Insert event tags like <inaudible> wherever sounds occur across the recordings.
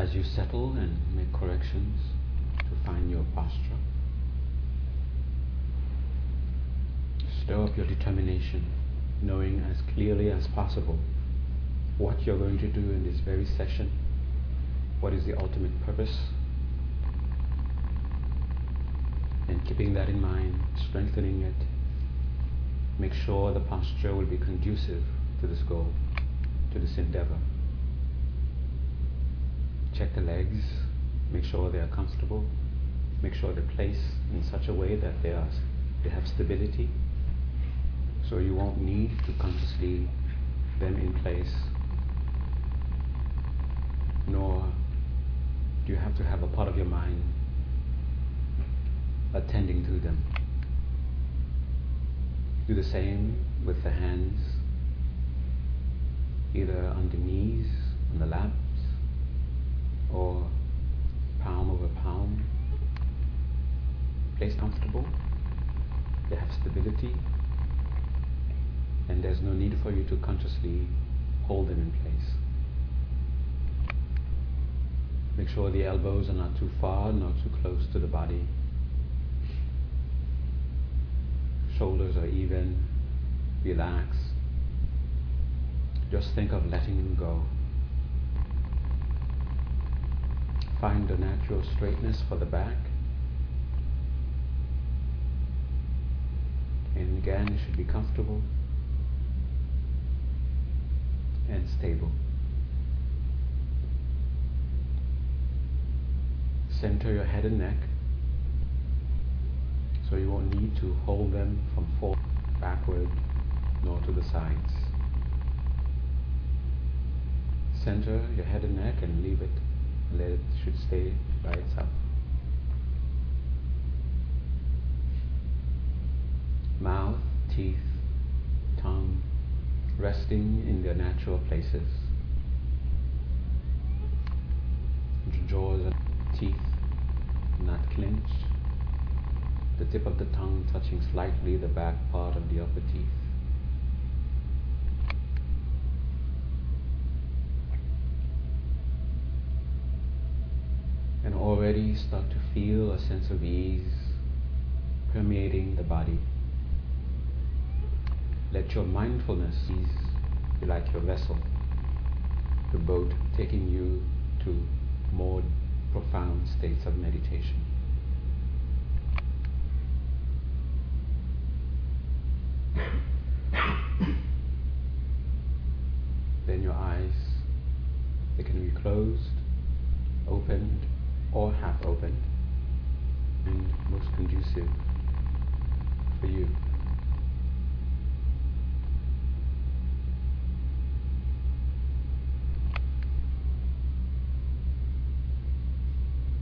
as you settle and make corrections to find your posture, stir up your determination, knowing as clearly as possible what you're going to do in this very session, what is the ultimate purpose, and keeping that in mind, strengthening it, make sure the posture will be conducive to this goal, to this endeavor. Check the legs, make sure they are comfortable, make sure they're placed in such a way that they, are, they have stability, so you won't need to consciously them in place, nor do you have to have a part of your mind attending to them. Do the same with the hands, either on the knees, on the laps, or palm over palm. Place comfortable, they have stability, and there's no need for you to consciously hold them in place. Make sure the elbows are not too far, not too close to the body. Shoulders are even, relax. Just think of letting them go. Find a natural straightness for the back. And again, it should be comfortable and stable. Center your head and neck so you won't need to hold them from forward, backward, nor to the sides. Center your head and neck and leave it. Let it should stay by itself. Mouth, teeth, tongue, resting in their natural places. Jaws and teeth not clenched the tip of the tongue touching slightly the back part of the upper teeth. And already start to feel a sense of ease permeating the body. Let your mindfulness ease be like your vessel, the boat taking you to more profound states of meditation. <coughs> then your eyes, they can be closed, opened, or half open and most conducive for you.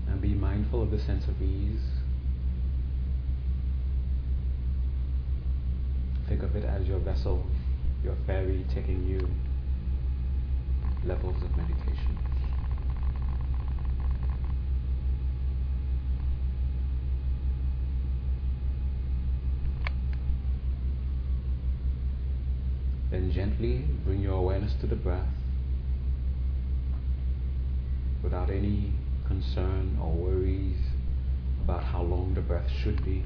And be mindful of the sense of ease Think of it as your vessel, your ferry taking you levels of meditation. Then gently bring your awareness to the breath without any concern or worries about how long the breath should be,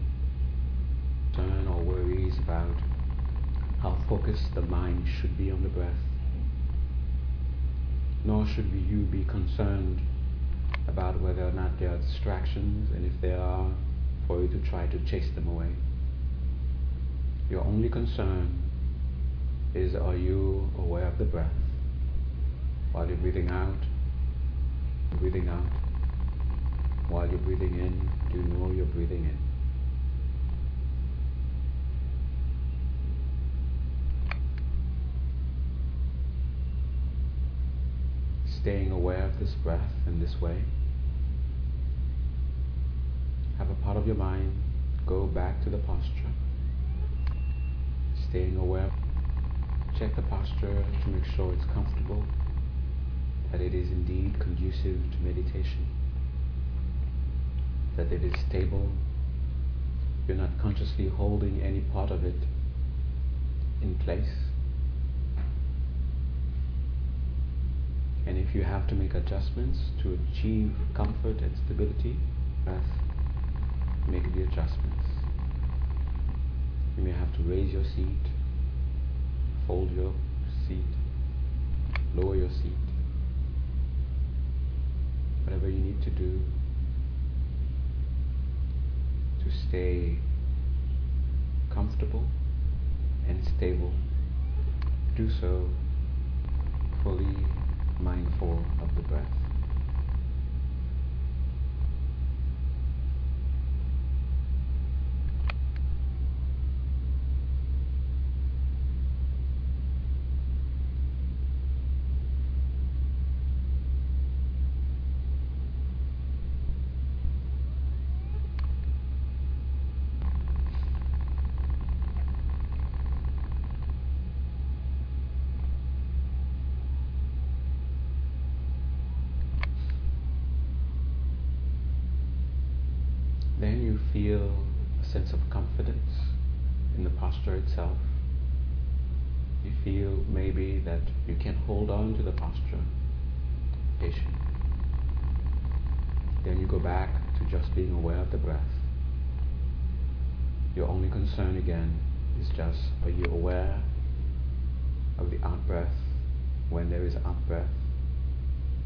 concern or worries about how focused the mind should be on the breath. Nor should you be concerned about whether or not there are distractions, and if there are, for you to try to chase them away. Your only concern is are you aware of the breath while you're breathing out, breathing out. While you're breathing in, do you know you're breathing in? staying aware of this breath in this way. Have a part of your mind go back to the posture, staying aware. Check the posture to make sure it's comfortable, that it is indeed conducive to meditation, that it is stable. You're not consciously holding any part of it in place And if you have to make adjustments to achieve comfort and stability, make the adjustments. You may have to raise your seat, fold your seat, lower your seat, whatever you need to do to stay comfortable and stable. Do so fully mindful of the breath. Then you feel a sense of confidence in the posture itself. You feel maybe that you can hold on to the posture patient. Then you go back to just being aware of the breath. Your only concern again is just are you aware of the out breath when there is out breath?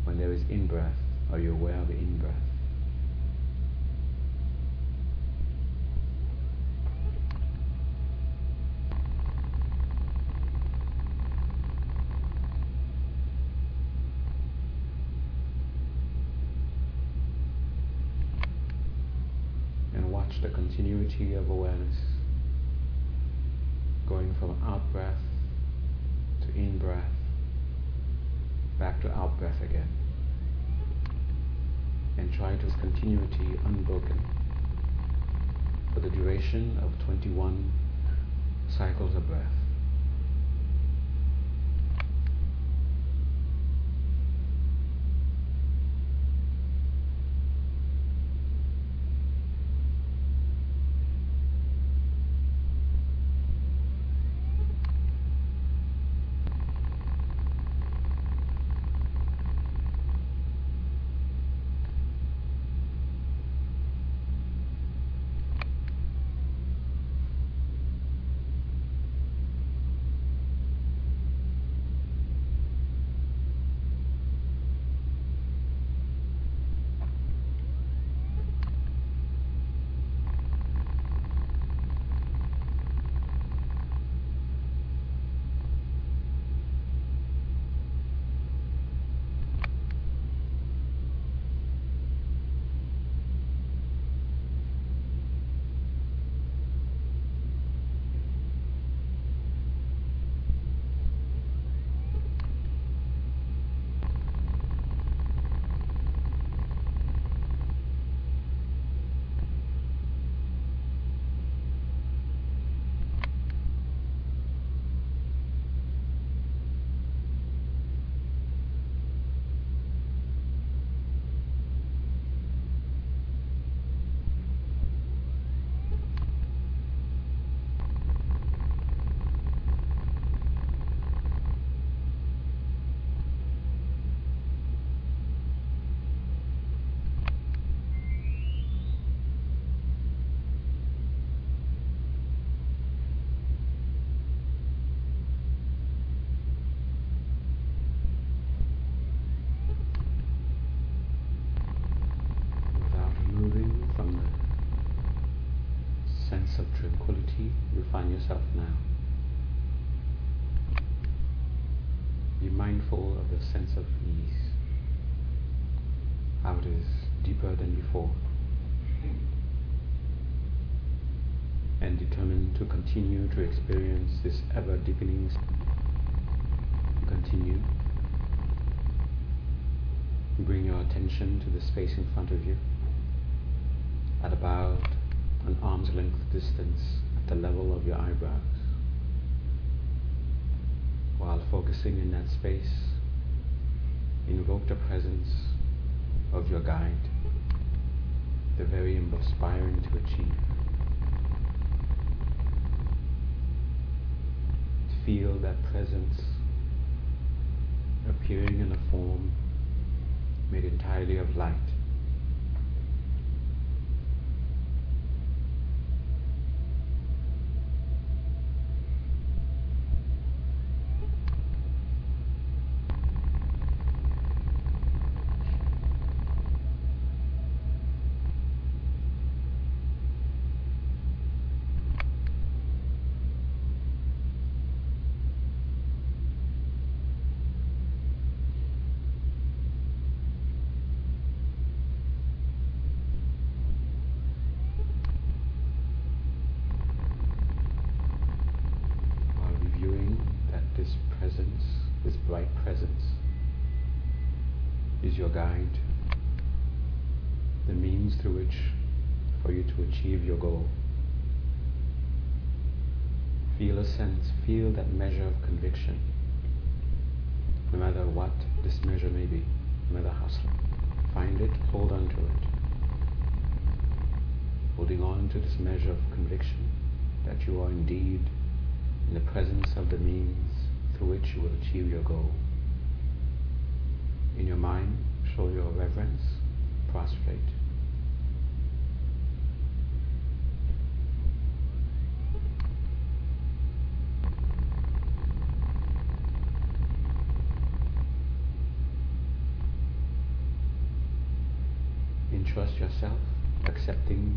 When there is in breath, are you aware of the in breath? and watch the continuity of awareness going from out breath to in breath, back to out breath again. And try to continuity unbroken for the duration of 21 cycles of breath. Find yourself now. Be mindful of the sense of ease, how it is deeper than before, and determine to continue to experience this ever deepening. Continue. Bring your attention to the space in front of you at about an arm's length distance the level of your eyebrows. While focusing in that space, invoke the presence of your guide, the very inspiring to achieve. Feel that presence appearing in a form made entirely of light. Achieve your goal. Feel a sense, feel that measure of conviction, no matter what this measure may be, no matter how slow. Find it, hold on to it. Holding on to this measure of conviction that you are indeed in the presence of the means through which you will achieve your goal. In your mind, show your reverence, prostrate. trust yourself, accepting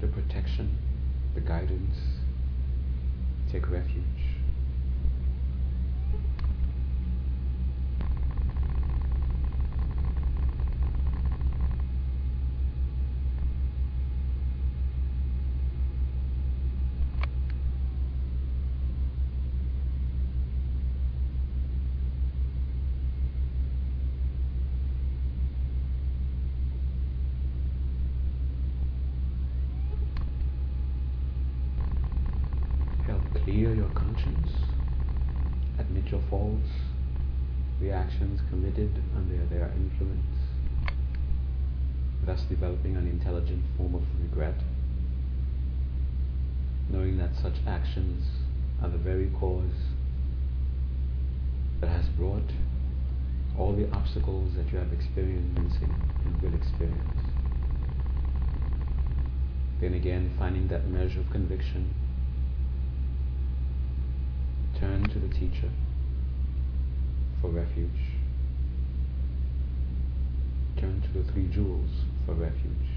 the protection, the guidance, take refuge. actions committed under their influence, thus developing an intelligent form of regret, knowing that such actions are the very cause that has brought all the obstacles that you have experiencing and will experience. Then again, finding that measure of conviction, turn to the teacher for refuge. Turn to the three jewels for refuge.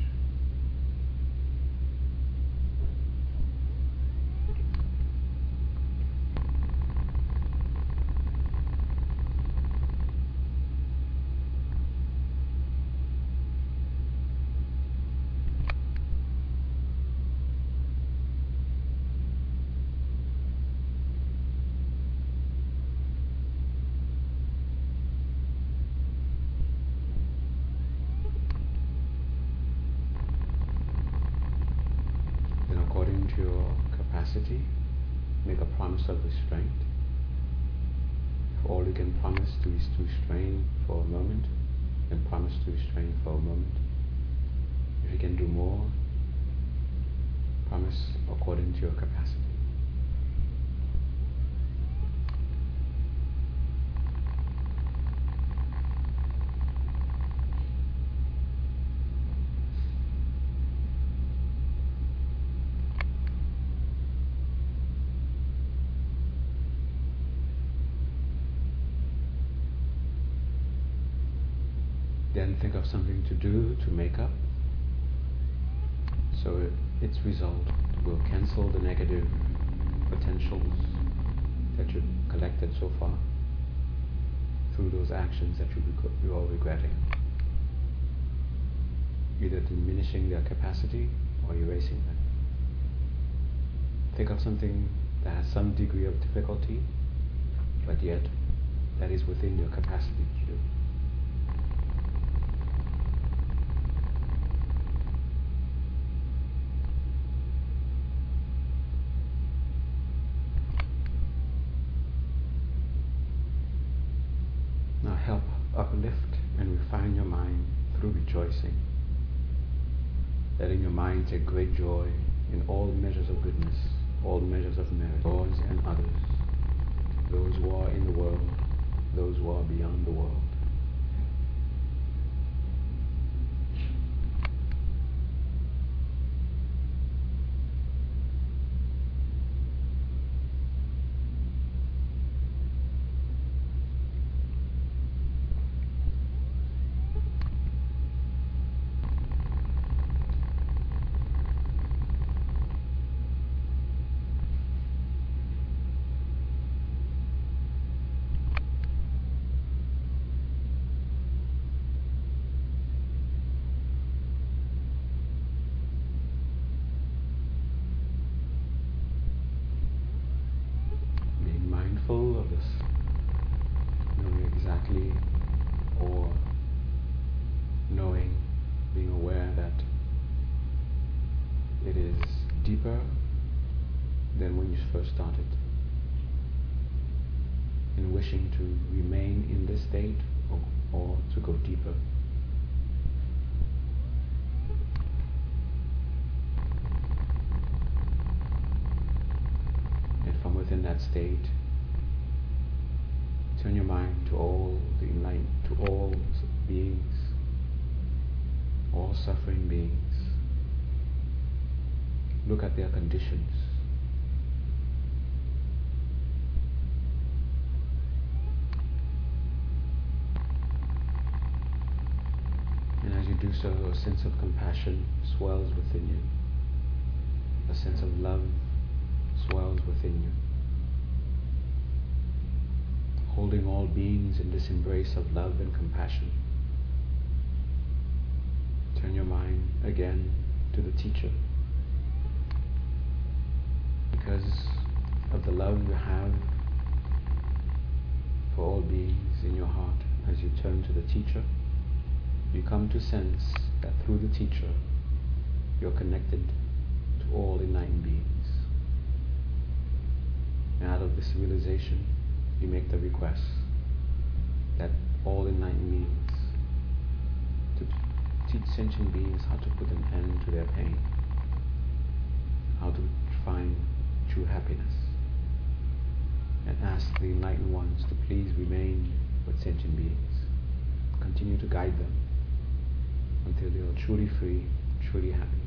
Uplift and refine your mind through rejoicing. Letting your mind take great joy in all measures of goodness all measures of merit, yours and others, those who are in the world, those who are beyond the world. first started. In wishing to remain in this state or, or to go deeper. And from within that state, turn your mind to all the enlightened, to all beings, all suffering beings. Look at their conditions. do so, a sense of compassion swells within you. A sense of love swells within you. Holding all beings embrace of love and compassion. Turn your mind again to the teacher. Because of the love you have for all beings in your heart as you turn to the teacher you come to sense that through the teacher you're connected to all enlightened beings. And out of this realization, you make the request that all enlightened beings to teach sentient beings how to put an end to their pain, how to find true happiness, and ask the enlightened ones to please remain with sentient beings, continue to guide them until they are truly free, truly happy.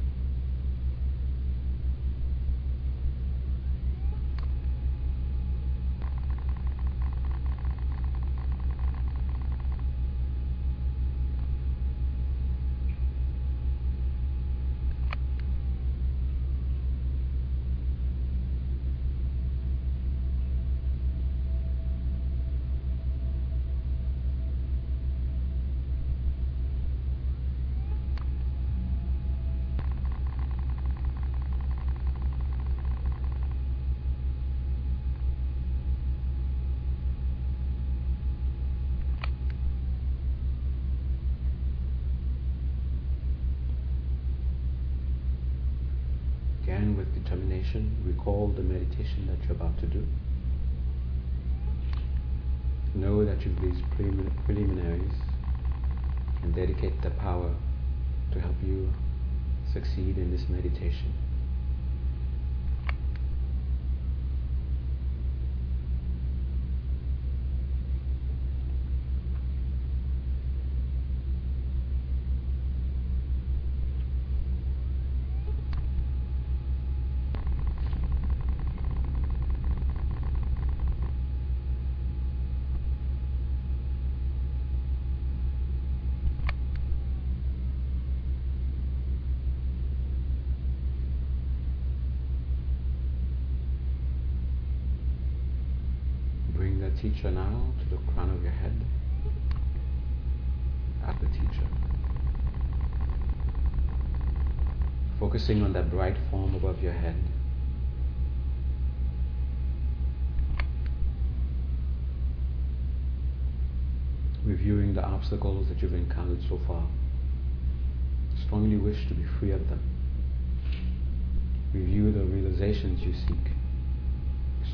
determination, recall the meditation that you're about to do. Know that you've these preliminaries and dedicate the power to help you succeed in this meditation. Teacher now to the crown of your head. At the teacher. Focusing on that bright form above your head. Reviewing the obstacles that you've encountered so far. Strongly wish to be free of them. Review the realizations you seek.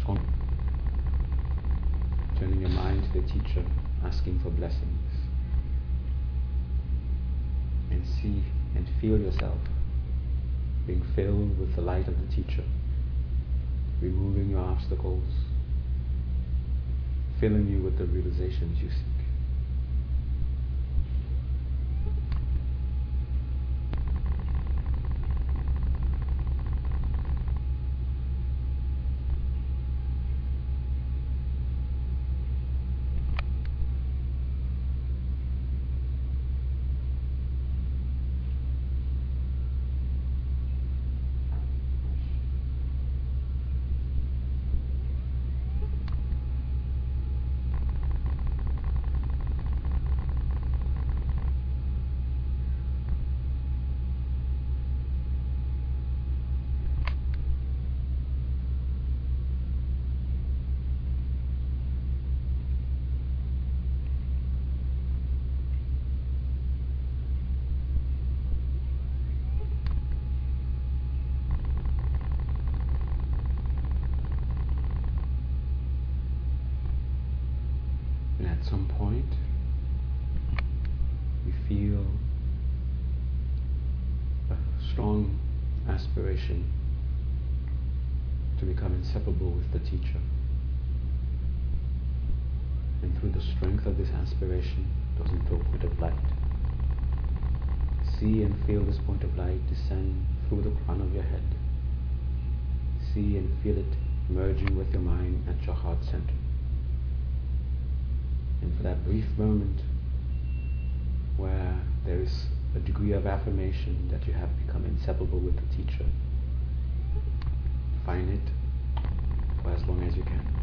Strong turning your mind to the teacher, asking for blessings. And see and feel yourself being filled with the light of the teacher, removing your obstacles, filling you with the realizations you seek. to become inseparable with the teacher. And through the strength of this aspiration, doesn't throw point of light. See and feel this point of light descend through the crown of your head. See and feel it merging with your mind at your heart center. And for that brief moment where there is a degree of affirmation that you have become inseparable with the teacher, find it as long as you can.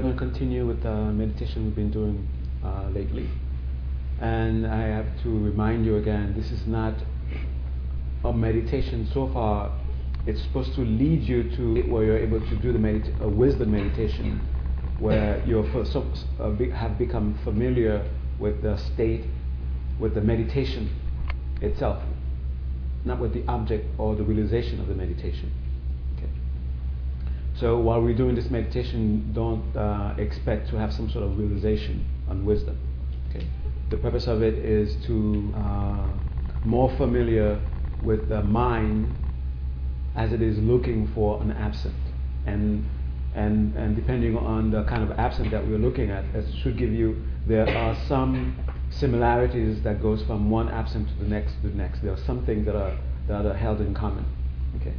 Going to continue with the meditation we've been doing uh, lately. And I have to remind you again this is not a meditation so far. It's supposed to lead you to where you're able to do the a wisdom meditation, where you uh, have become familiar with the state, with the meditation itself, not with the object or the realization of the meditation. So while we're doing this meditation, don't uh, expect to have some sort of realization on wisdom. Okay? The purpose of it is to uh, more familiar with the mind as it is looking for an absent, and and and depending on the kind of absent that we're looking at, it should give you there are some similarities that goes from one absent to the next to the next. There are some things that are that are held in common. Okay.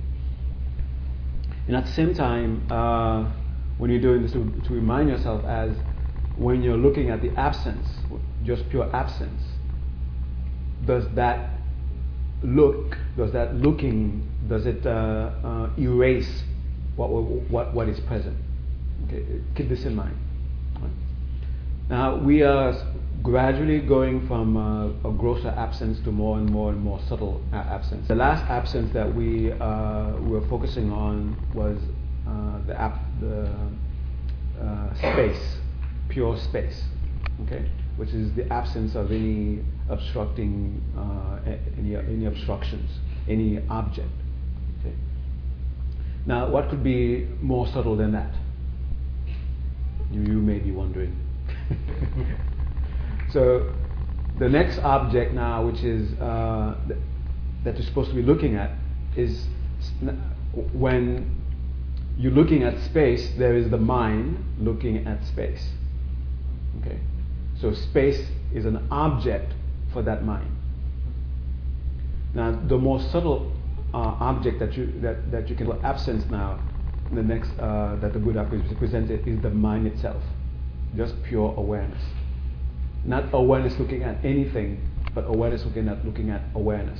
And at the same time, uh, when you're doing this, to, to, remind yourself as when you're looking at the absence, just pure absence, does that look, does that looking, does it uh, uh, erase what, what, what is present? Okay, keep this in mind. Now we are gradually going from uh, a grosser absence to more and more and more subtle absence. The last absence that we uh, were focusing on was uh, the, ap- the uh, space, pure space, okay, which is the absence of any obstructing, uh, any, any obstructions, any object. Okay. Now, what could be more subtle than that? You may be wondering. <laughs> so, the next object now, which is uh, th- that you're supposed to be looking at, is when you're looking at space, there is the mind looking at space. Okay? So space is an object for that mind. Now, the more subtle uh, object that you that, that you can absence now, the next uh, that the Buddha presented is the mind itself, just pure awareness. Not awareness looking at anything, but awareness looking at looking at awareness.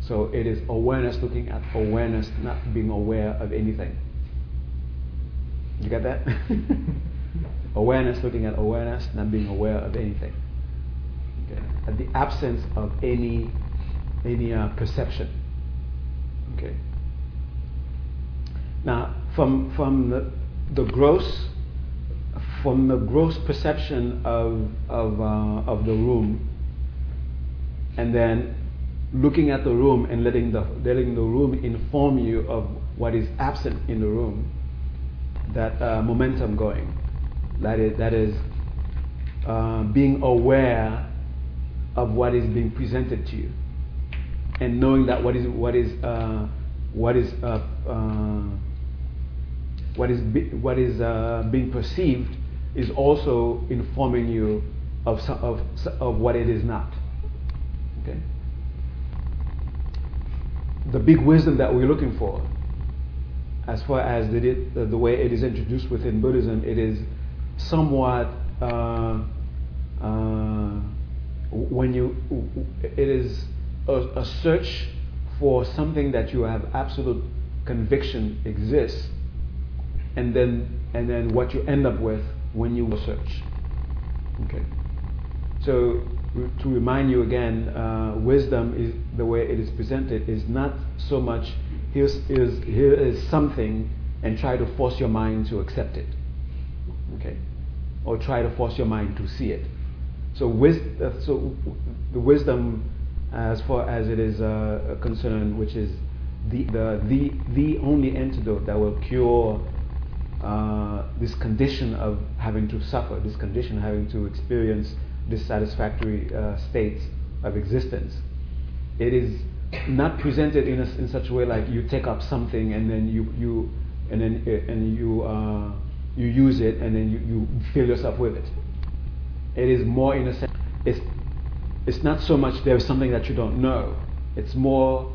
So it is awareness looking at awareness, not being aware of anything. You get that? <laughs> awareness looking at awareness, not being aware of anything. Okay. At the absence of any any uh, perception. Okay. Now, from from the, the gross from the gross perception of of uh, of the room, and then looking at the room and letting the letting the room inform you of what is absent in the room that uh, momentum going. That is, that is uh, being aware of what is being presented to you, and knowing that what is what is uh, what is uh, uh, what is be, what is uh, being perceived is also informing you of of of what it is not. Okay. The big wisdom that we're looking for as far as the, the way it is introduced within Buddhism, it is somewhat uh, uh, when you it is a, a, search for something that you have absolute conviction exists, and then and then what you end up with when you search. Okay, so to remind you again, uh, wisdom is the way it is presented is not so much here's, here's, here is something and try to force your mind to accept it. Okay? Or try to force your mind to see it. So, wis- uh, so the wisdom, as far as it is uh, concerned, which is the, the, the, the only antidote that will cure uh, this condition of having to suffer, this condition of having to experience dissatisfactory uh, states of existence. It is not presented in, a, in such a way like you take up something and then you, you and then uh, and you uh, you use it and then you, you fill yourself with it. It is more in a sense. It's it's not so much there is something that you don't know. It's more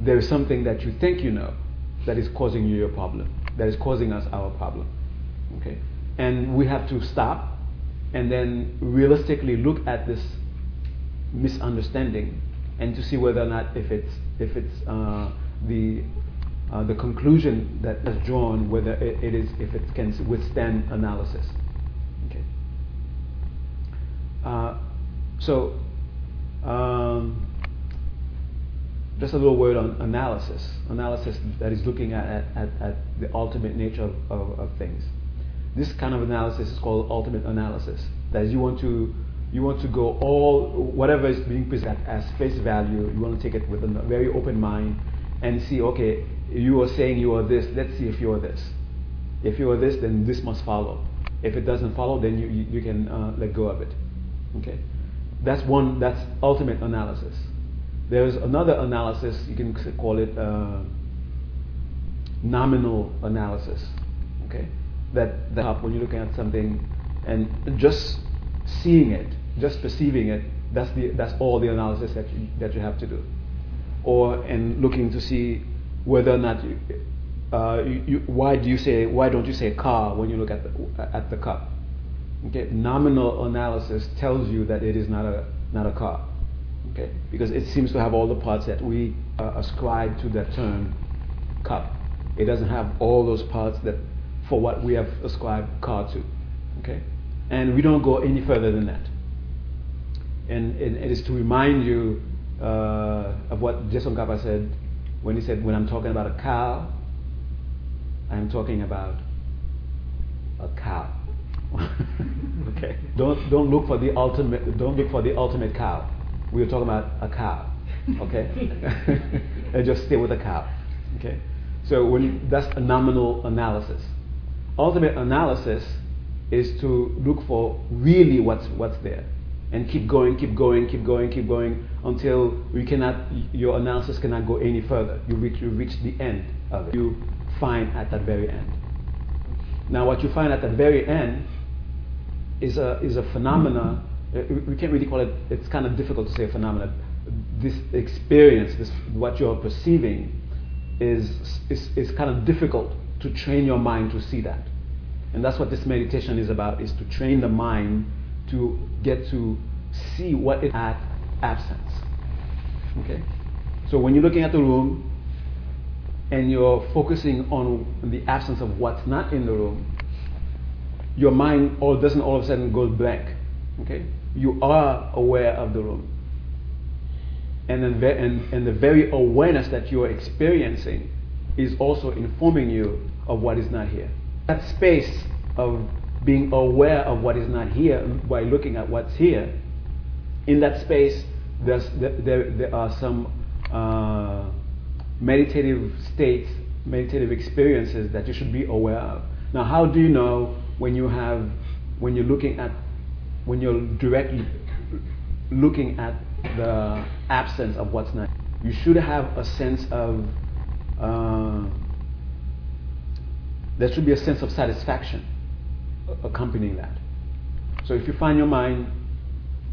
there is something that you think you know that is causing you your problem. That is causing us our problem. Okay, and we have to stop and then realistically look at this misunderstanding and to see whether or not if it's if it's uh, the uh, the conclusion that is drawn whether it, it is if it can withstand analysis. Okay. Uh, so um, just a little word on analysis. Analysis that is looking at, at, at the ultimate nature of, of, of things. This kind of analysis is called ultimate analysis. That is, you want to you want to go all whatever is being presented as face value you want to take it with a very open mind and see okay you are saying you are this let's see if you are this if you are this then this must follow if it doesn't follow then you, you, you can uh, let go of it okay that's one that's ultimate analysis there's another analysis you can call it uh, nominal analysis okay that that when you're looking at something and just seeing it just perceiving it, that's, the, that's all the analysis that you, that you have to do. Or in looking to see whether or not you, uh, you, you, why do you say why don't you say car when you look at the, at the cup? Okay, nominal analysis tells you that it is not a not a car. Okay, because it seems to have all the parts that we uh, ascribe to that term cup. It doesn't have all those parts that for what we have ascribed car to. Okay, and we don't go any further than that. And, and it is to remind you uh, of what Je Tsongkhapa said when he said, "When I'm talking about a cow, I'm talking about a cow." <laughs> okay. Don't don't look for the ultimate. Don't look for the ultimate cow. We're talking about a cow. Okay. <laughs> and just stay with a cow. Okay. So when that's a nominal analysis. Ultimate analysis is to look for really what's what's there, and keep going, keep going, keep going, keep going until you cannot. Your analysis cannot go any further. You reach you reach the end of it. You find at that very end. Now, what you find at the very end is a, is a phenomena. Uh, we can't really call it, it's kind of difficult to say a phenomenon. This experience, this, what you're perceiving, is, is, is kind of difficult to train your mind to see that. And that's what this meditation is about, is to train the mind to get to see what is at absence. Okay? So when you're looking at the room and you're focusing on the absence of what's not in the room, your mind all doesn't all of a sudden go blank. Okay, you are aware of the room, and then and, and the very awareness that you are experiencing is also informing you of what is not here. That space of being aware of what is not here by looking at what's here. In that space, there's, there, there are some uh, meditative states, meditative experiences that you should be aware of. Now, how do you know when you have, when you're looking at, when you're directly looking at the absence of what's not? You should have a sense of, uh, there should be a sense of satisfaction accompanying that. So if you find your mind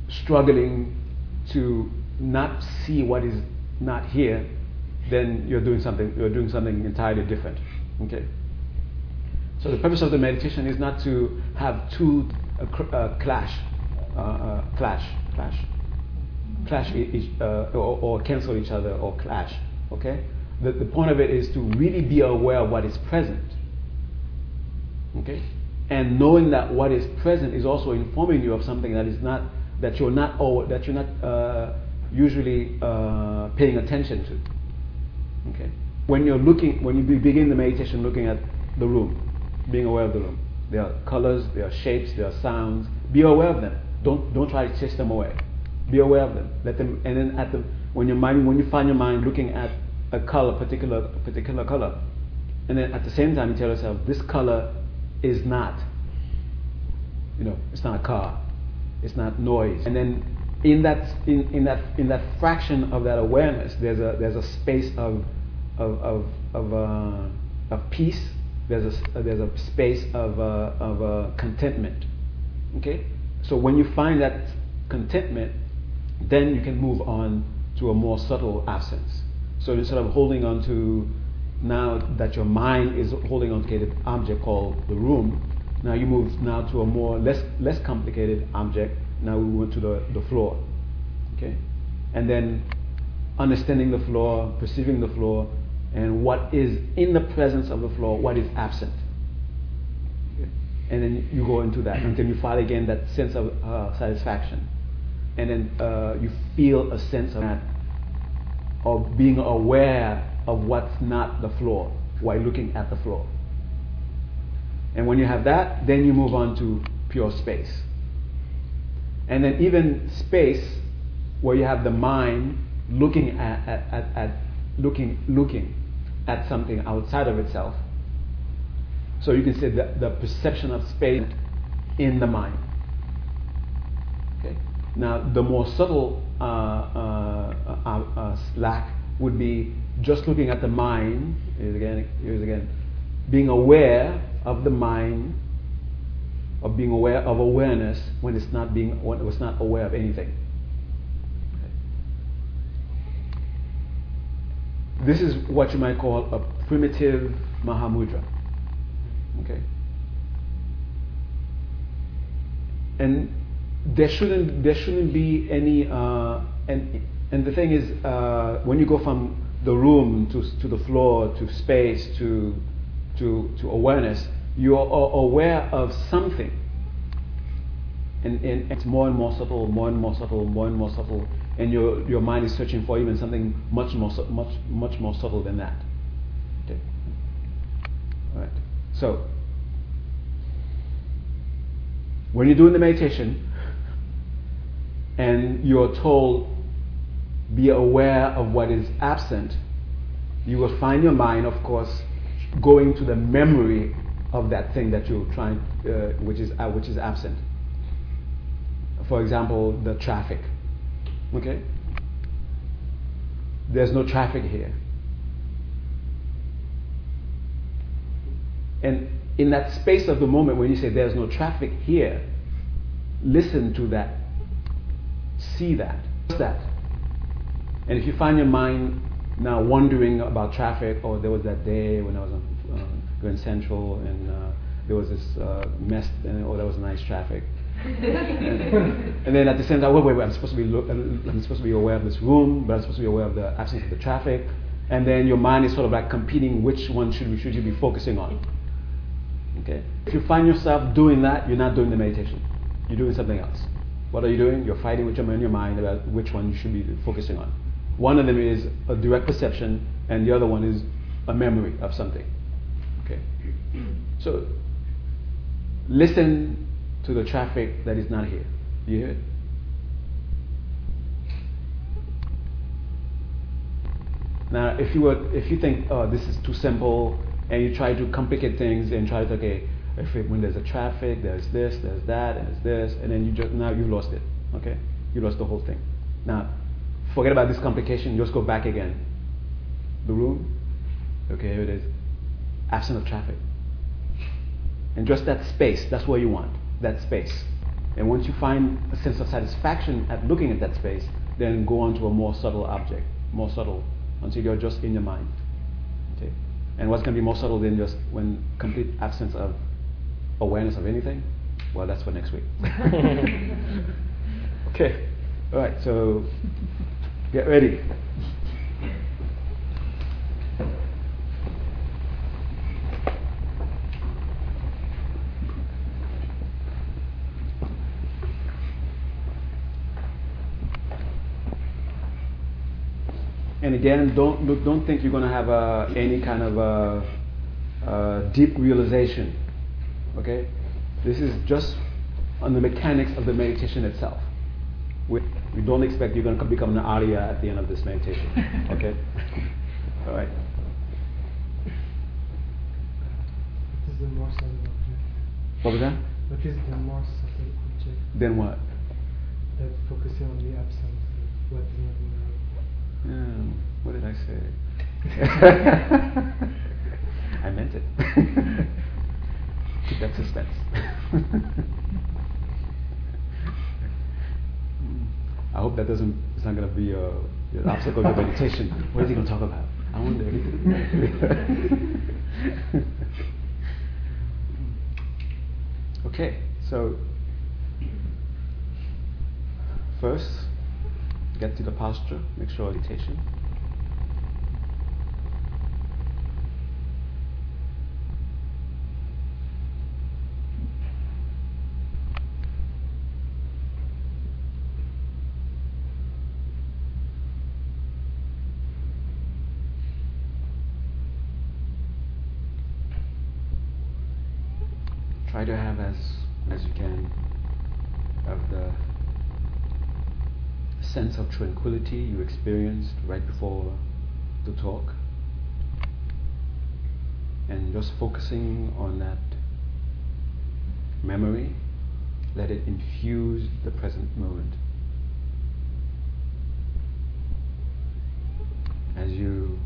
struggling to not see what is not here, then you're doing something you're doing something entirely different. Okay. So the purpose of the meditation is not to have two uh, clash, uh, uh clash, clash, clash uh, or, or, cancel each other or clash. Okay. The, the point of it is to really be aware of what is present. Okay. And knowing that what is present is also informing you of something that is not that you're not or that you're not uh, usually paying attention to. Okay. When you're looking, when you begin the meditation, looking at the room being aware of the room. There are colors, there are shapes, there are sounds. Be aware of them. Don't don't try to chase them away. Be aware of them. Let them and then at the when your mind when you find your mind looking at a color, particular particular color, and then at the same time you tell yourself this color is not you know, it's not a car, it's not noise. And then in that in, in that in that fraction of that awareness there's a there's a space of of of of, uh, of peace there's a, there's a space of, uh, of uh, contentment. Okay? So when you find that contentment, then you can move on to a more subtle absence. So instead of holding on to, now that your mind is holding on to an object called the room, now you move now to a more less less complicated object. Now we went to the, the floor. Okay? And then understanding the floor, perceiving the floor, and what is in the presence of the floor, what is absent. And then you go into that until you find again that sense of uh, satisfaction. And then uh, you feel a sense of that, of being aware of what's not the floor while looking at the floor. And when you have that, then you move on to pure space. And then even space, where you have the mind looking at, at, at, at looking, looking at something outside of itself. So you can say that the perception of space in the mind. Okay. Now, the more subtle uh, uh, uh, uh slack would be just looking at the mind. Here's again. Here's again. Being aware of the mind, of being aware of awareness when it's not being when it's not aware of anything. This is what you might call a primitive Mahamudra. Okay? and there shouldn't there shouldn't be any uh, and and the thing is uh, when you go from the room to to the floor to space to to to awareness you are aware of something and, and it's more and more subtle more and more subtle more and more subtle and your your mind is searching for even something much more much much more subtle than that okay all right so when you're doing the meditation and you're told, be aware of what is absent, you will find your mind, of course, going to the memory of that thing that you're trying, uh, which is uh, which is absent. For example, the traffic. Okay. There's no traffic here. And in that space of the moment when you say there's no traffic here, listen to that see that. that. And if you find your mind now wondering about traffic, or oh, there was that day when I was on uh, Grand Central and uh, there was this uh, mess, and oh, that was nice traffic. <laughs> and, then at the same time, wait, wait, wait, I'm supposed to be lo- I'm supposed to be aware of this room, but I'm supposed to be aware of the absence of the traffic. And then your mind is sort of like competing which one should, should you be focusing on. Okay? If you find yourself doing that, you're not doing the meditation. You're doing something else. What are you doing? You're fighting with your, in your mind about which one you should be focusing on. One of them is a direct perception, and the other one is a memory of something. Okay? So, listen to the traffic that is not here. You hear it? Now, if you were, if you think, oh, this is too simple, and you try to complicate things and try to, okay, if it, when there's a traffic, there's this, there's that, and there's this, and then you just now you've lost it. Okay, you lost the whole thing. Now, forget about this complication. Just go back again. The room. Okay, here it is. Absent of traffic. And just that space. That's what you want. That space. And once you find a sense of satisfaction at looking at that space, then go on to a more subtle object, more subtle, until you're just in your mind. Okay? And what's going to be more subtle than just when complete absence of awareness of anything? Well, that's for next week. <laughs> <laughs> okay. All right, so get ready. And again, don't look, don't think you're going to have uh, any kind of uh, uh, deep realization Okay? This is just on the mechanics of the meditation itself. We, we don't expect you're going to become an Arya at the end of this meditation. <laughs> Okay? All right. What is the more subtle object? What was that? What is the more subtle object? Then what? That focusing on the absence of what is not Yeah, what did I say? <laughs> I meant it. <laughs> keep that suspense. <laughs> I hope that doesn't. It's not going to be a, an obstacle to meditation. What is he going to talk about? I wonder. okay, so first, get to the posture. Make sure meditation. try to have as as you can of the sense of tranquility you experienced right before the talk and just focusing on that memory let it infuse the present moment as you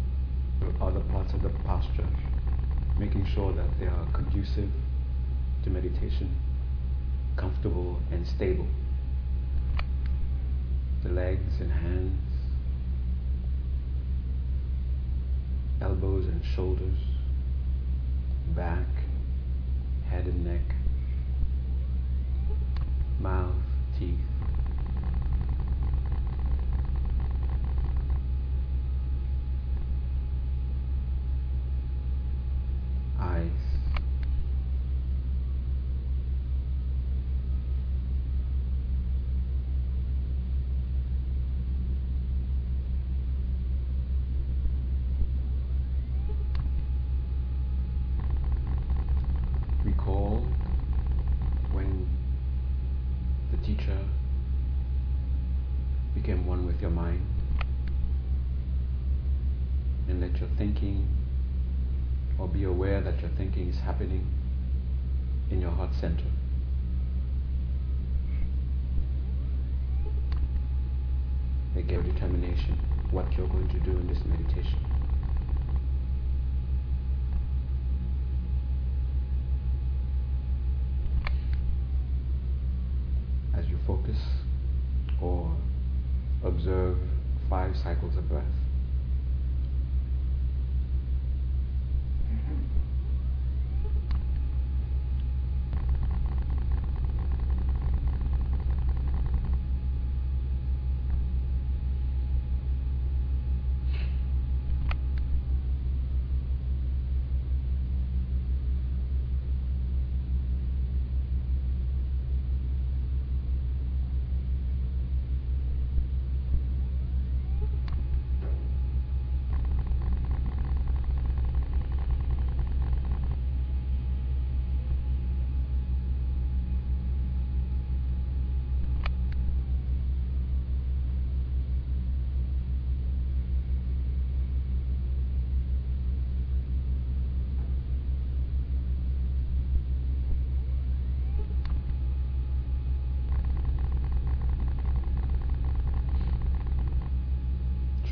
other parts of the posture making sure that they are conducive to meditation, comfortable and stable the legs and hands, elbows and shoulders, back, head and neck, mouth, teeth. eyes. Become one with your mind and let your thinking or be aware that your thinking is happening in your heart center. Make your determination what you're going to do in this meditation. As you focus or observe five cycles of breath.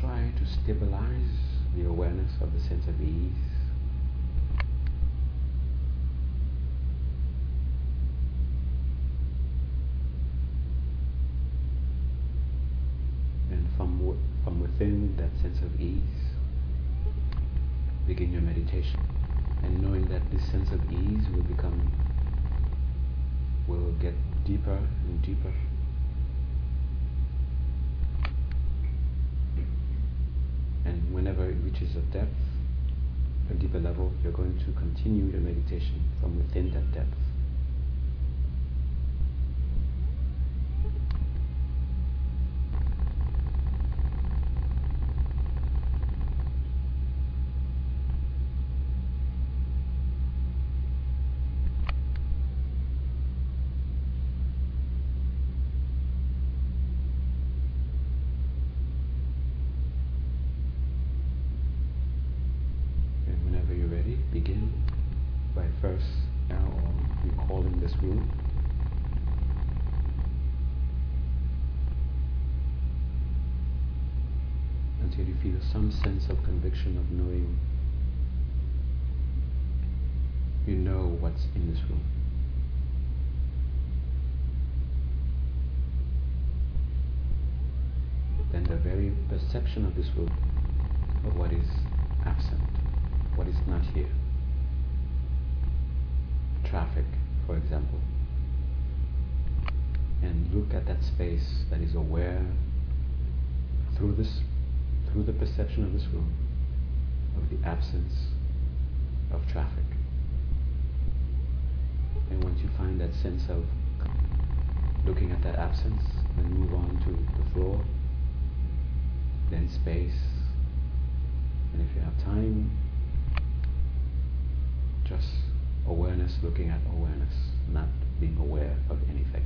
Try to stabilize the awareness of the sense of ease. And from, w- from within that sense of ease, begin your meditation. And knowing that this sense of ease will become, will get deeper and deeper. And whenever it reaches a depth, a deeper level, you're going to continue your meditation from within that depth. And whenever you're ready, begin by first now recalling this rule. Until you feel some sense of conviction of knowing you know what's in this room. Then the very perception of this room, of what is absent, what is not here. Traffic, for example. And look at that space that is aware through this through the perception of this room of the absence of traffic. And once you find that sense of looking at that absence, then move on to the floor, then space, and if you have time, just awareness looking at awareness, not being aware of anything.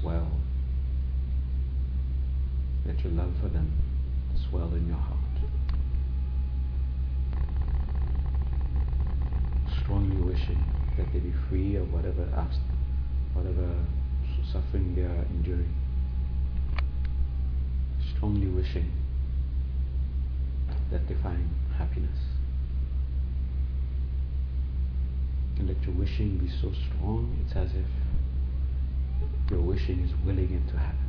Swell. Let your love for them swell in your heart. Strongly wishing that they be free of whatever whatever suffering they are enduring. Strongly wishing that they find happiness. And let your wishing be so strong, it's as if your wishing is willing to happen.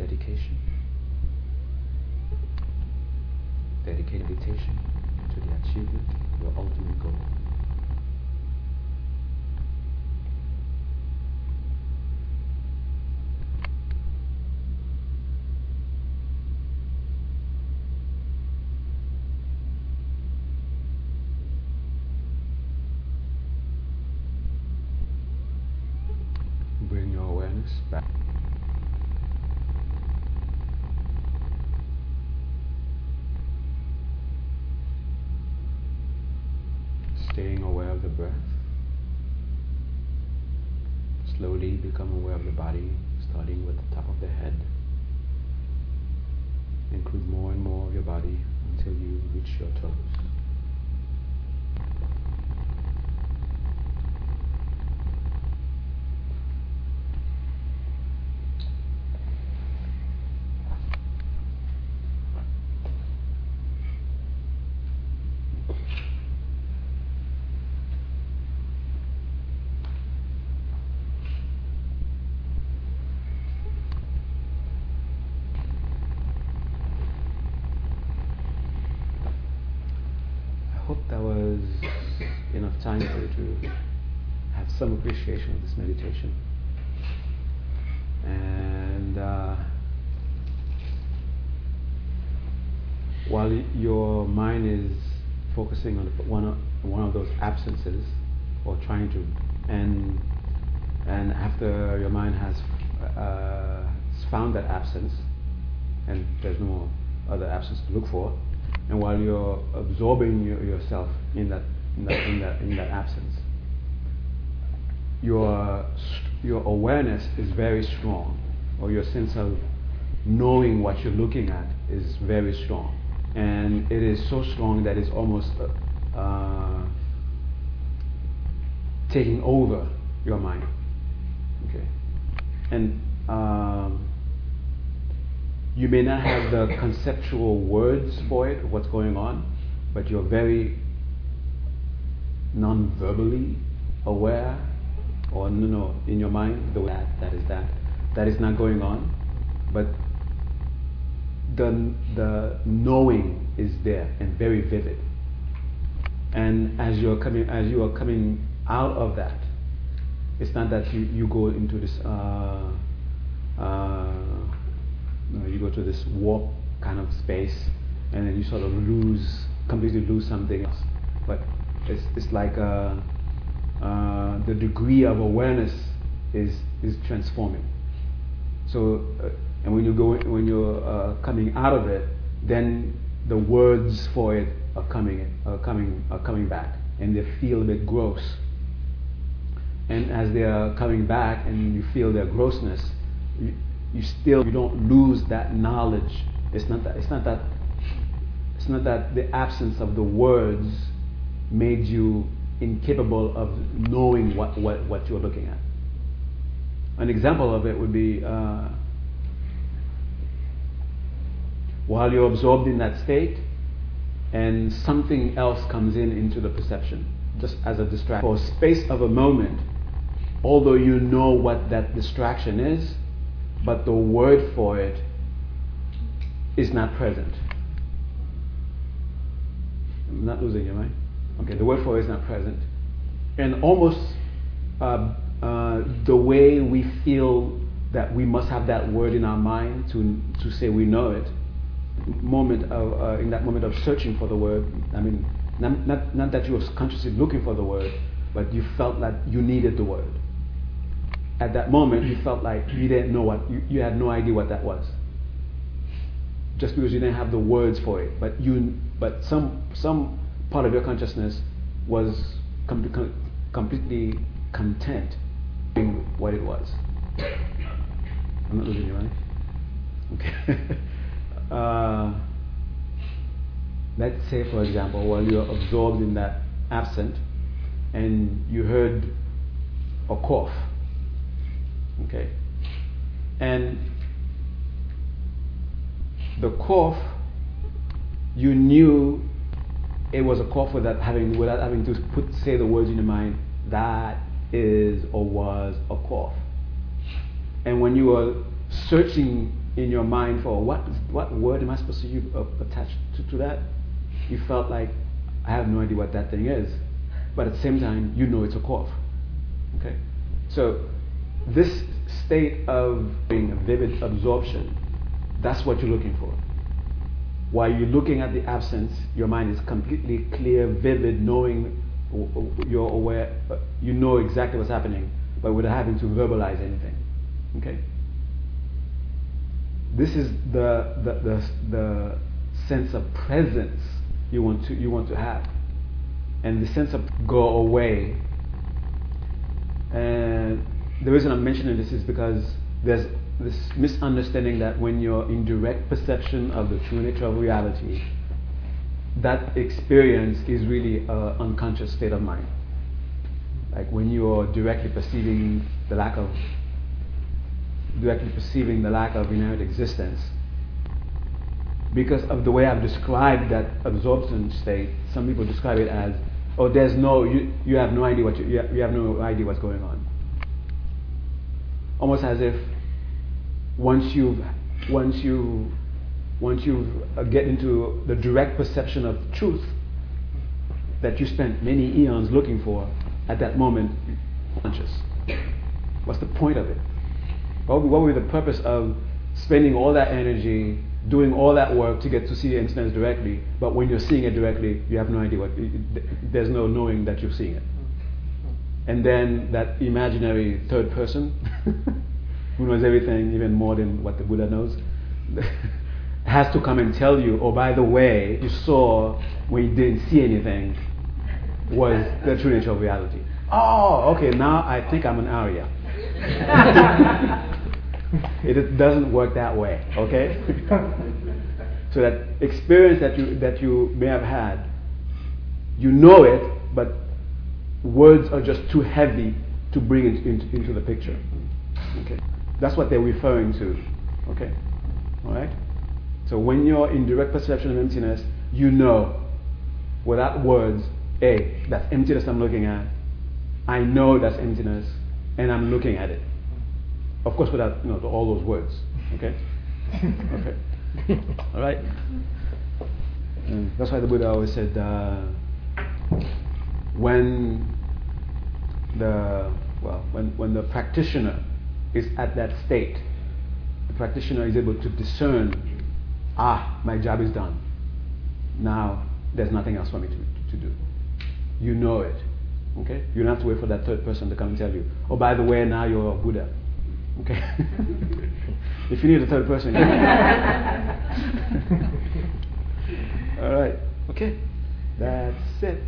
dedication. Meditation to the achievement of your ultimate goal. Bring your awareness back. staying aware of the breath. Slowly become aware of the body, starting with the top of the head. Include more and more of your body until you reach your toes. time for you to have some appreciation of this meditation. And uh, while your mind is focusing on one of, one of those absences or trying to, and, and after your mind has uh, found that absence, and there's no other absence to look for, and while you're absorbing your, yourself in that in that, in that, in that absence. Your, your awareness is very strong, or your sense of knowing what you're looking at is very strong. And it is so strong that it's almost uh, uh, taking over your mind. Okay. And um, you may not have the conceptual words for it, what's going on, but you're very non-verbally aware or no, no, in your mind, that, that is that. That is not going on. But the, the knowing is there and very vivid. And as you're coming, as you are coming out of that, it's not that you, you go into this, uh, uh, you, go to this warp kind of space and then you sort of lose, completely lose something else. But it's, it's like uh, uh, the degree of awareness is, is transforming. So, uh, and when you go, when you're uh, coming out of it, then the words for it are coming, are coming, are coming back, and they feel a bit gross. And as they are coming back, and you feel their grossness, you, you still you don't lose that knowledge. It's not that it's not that it's not that the absence of the words made you incapable of knowing what, what, what you're looking at. An example of it would be uh, while you're absorbed in that state and something else comes in into the perception, just as a distraction. For a space of a moment, although you know what that distraction is, but the word for it is not present. I'm not losing you, right? Okay, the word for it is not present. And almost uh, uh, the way we feel that we must have that word in our mind to, to say we know it, moment of, uh, in that moment of searching for the word, I mean, not, not, not that you were consciously looking for the word, but you felt that you needed the word. At that moment, you felt like you didn't know what, you, you had no idea what that was. Just because you didn't have the words for it. But, you, but some, some part of your consciousness was com- com- completely content in what it was. I'm not losing you, right? Okay. <laughs> uh, let's say, for example, while you're absorbed in that absent and you heard a cough, okay, and the cough, you knew it was a cough without having without having to put say the words in your mind. That is or was a cough. And when you were searching in your mind for what what word am I supposed to uh, attach to, to that, you felt like I have no idea what that thing is, but at the same time you know it's a cough. Okay, so this state of being a vivid absorption, that's what you're looking for. While you're looking at the absence, your mind is completely clear, vivid, knowing you're aware, uh, you know exactly what's happening, but without having to verbalize anything. Okay? This is the, the, the, the sense of presence you want to, you want to have. And the sense of go away. And the reason I'm mentioning this is because there's this misunderstanding that when you're in direct perception of the true nature of reality, that experience is really an unconscious state of mind. Like when you're directly perceiving the lack of directly perceiving the lack of inherent existence. Because of the way I've described that absorption state, some people describe it as, oh, there's no, you, you have no idea what you, you have, you have no idea what's going on. Almost as if once you've, once you, once you uh, get into the direct perception of truth that you spent many eons looking for, at that moment, conscious. What's the point of it? What would, what would be the purpose of spending all that energy, doing all that work to get to see the instance directly, but when you're seeing it directly, you have no idea what, there's no knowing that you're seeing it. And then that imaginary third person, <laughs> who knows everything even more than what the Buddha knows, <laughs> has to come and tell you, oh, by the way, you saw when you didn't see anything was the true nature of reality. Oh, okay, now I think I'm an Arya. <laughs> it doesn't work that way, okay? <laughs> so that experience that you that you may have had, you know it, but words are just too heavy to bring it into, into the picture. Okay, that's what they're referring to. Okay, all right. So when you're in direct perception of emptiness, you know, without words, hey, that's emptiness I'm looking at. I know that's emptiness, and I'm looking at it. Of course, without you know all those words. Okay. okay. all right. And that's why the Buddha always said, uh, when the well, when when the practitioner is at that state, the practitioner is able to discern, ah, my job is done. Now there's nothing else for me to, to do. You know it. Okay? You don't have to wait for that third person to come and tell you, oh, by the way, now you're a Buddha. Okay? <laughs> if you need a third person. <laughs> All right. Okay. That's it.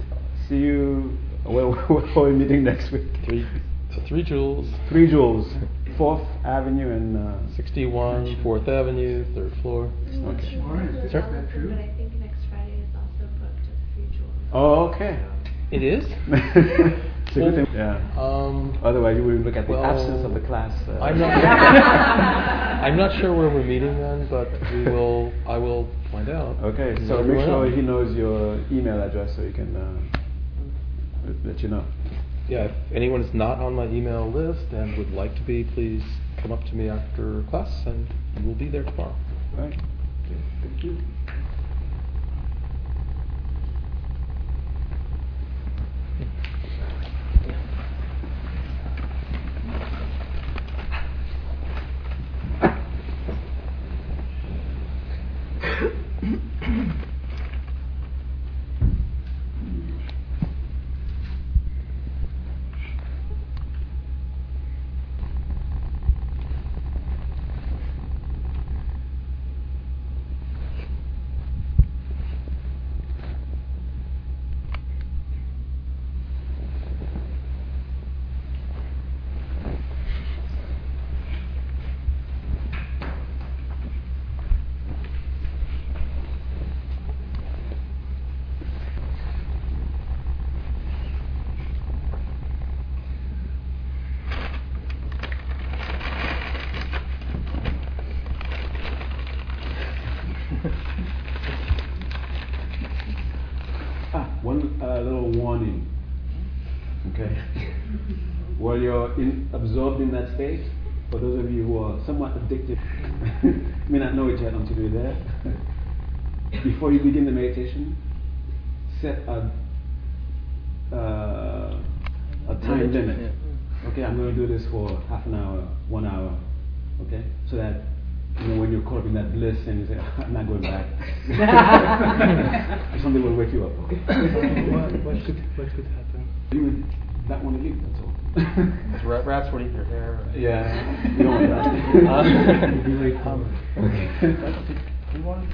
See you. Where, <laughs> where are we meeting next week? Three, three jewels. Three jewels. Fourth Avenue and uh, 61, Fourth Avenue, third floor. Okay. Sure. Sure. But I think next Friday is also booked at the future. Oh, okay. It is? <laughs> it's a good thing. Yeah. Um, Otherwise, you would look at the well, absence of the class. Uh, I'm not. <laughs> <laughs> I'm not sure where we're meeting then, but we will. I will find out. Okay, so make sure he knows your email address so he can uh, let you know. Yeah, if anyone is not on my email list and would like to be, please come up to me after class, and we'll be there tomorrow. Right. Okay, thank you. Ah, one uh, little warning. Okay. While you're in, absorbed in that state, for those of you who are somewhat addicted, <laughs> may not know it yet until you're there. <laughs> Before you begin the meditation, set a uh, a time limit. Okay, I'm going to do this for half an hour, one hour. Okay, so that you know when you're caught up in that bliss and you say, <laughs> I'm not going back. Something will wake you up. Okay. what, what could what could happen? You would not want to leave. That's all. Ra- Rats would eat your hair. yeah, <laughs> you don't want that. Very Um, cool. do <laughs> you want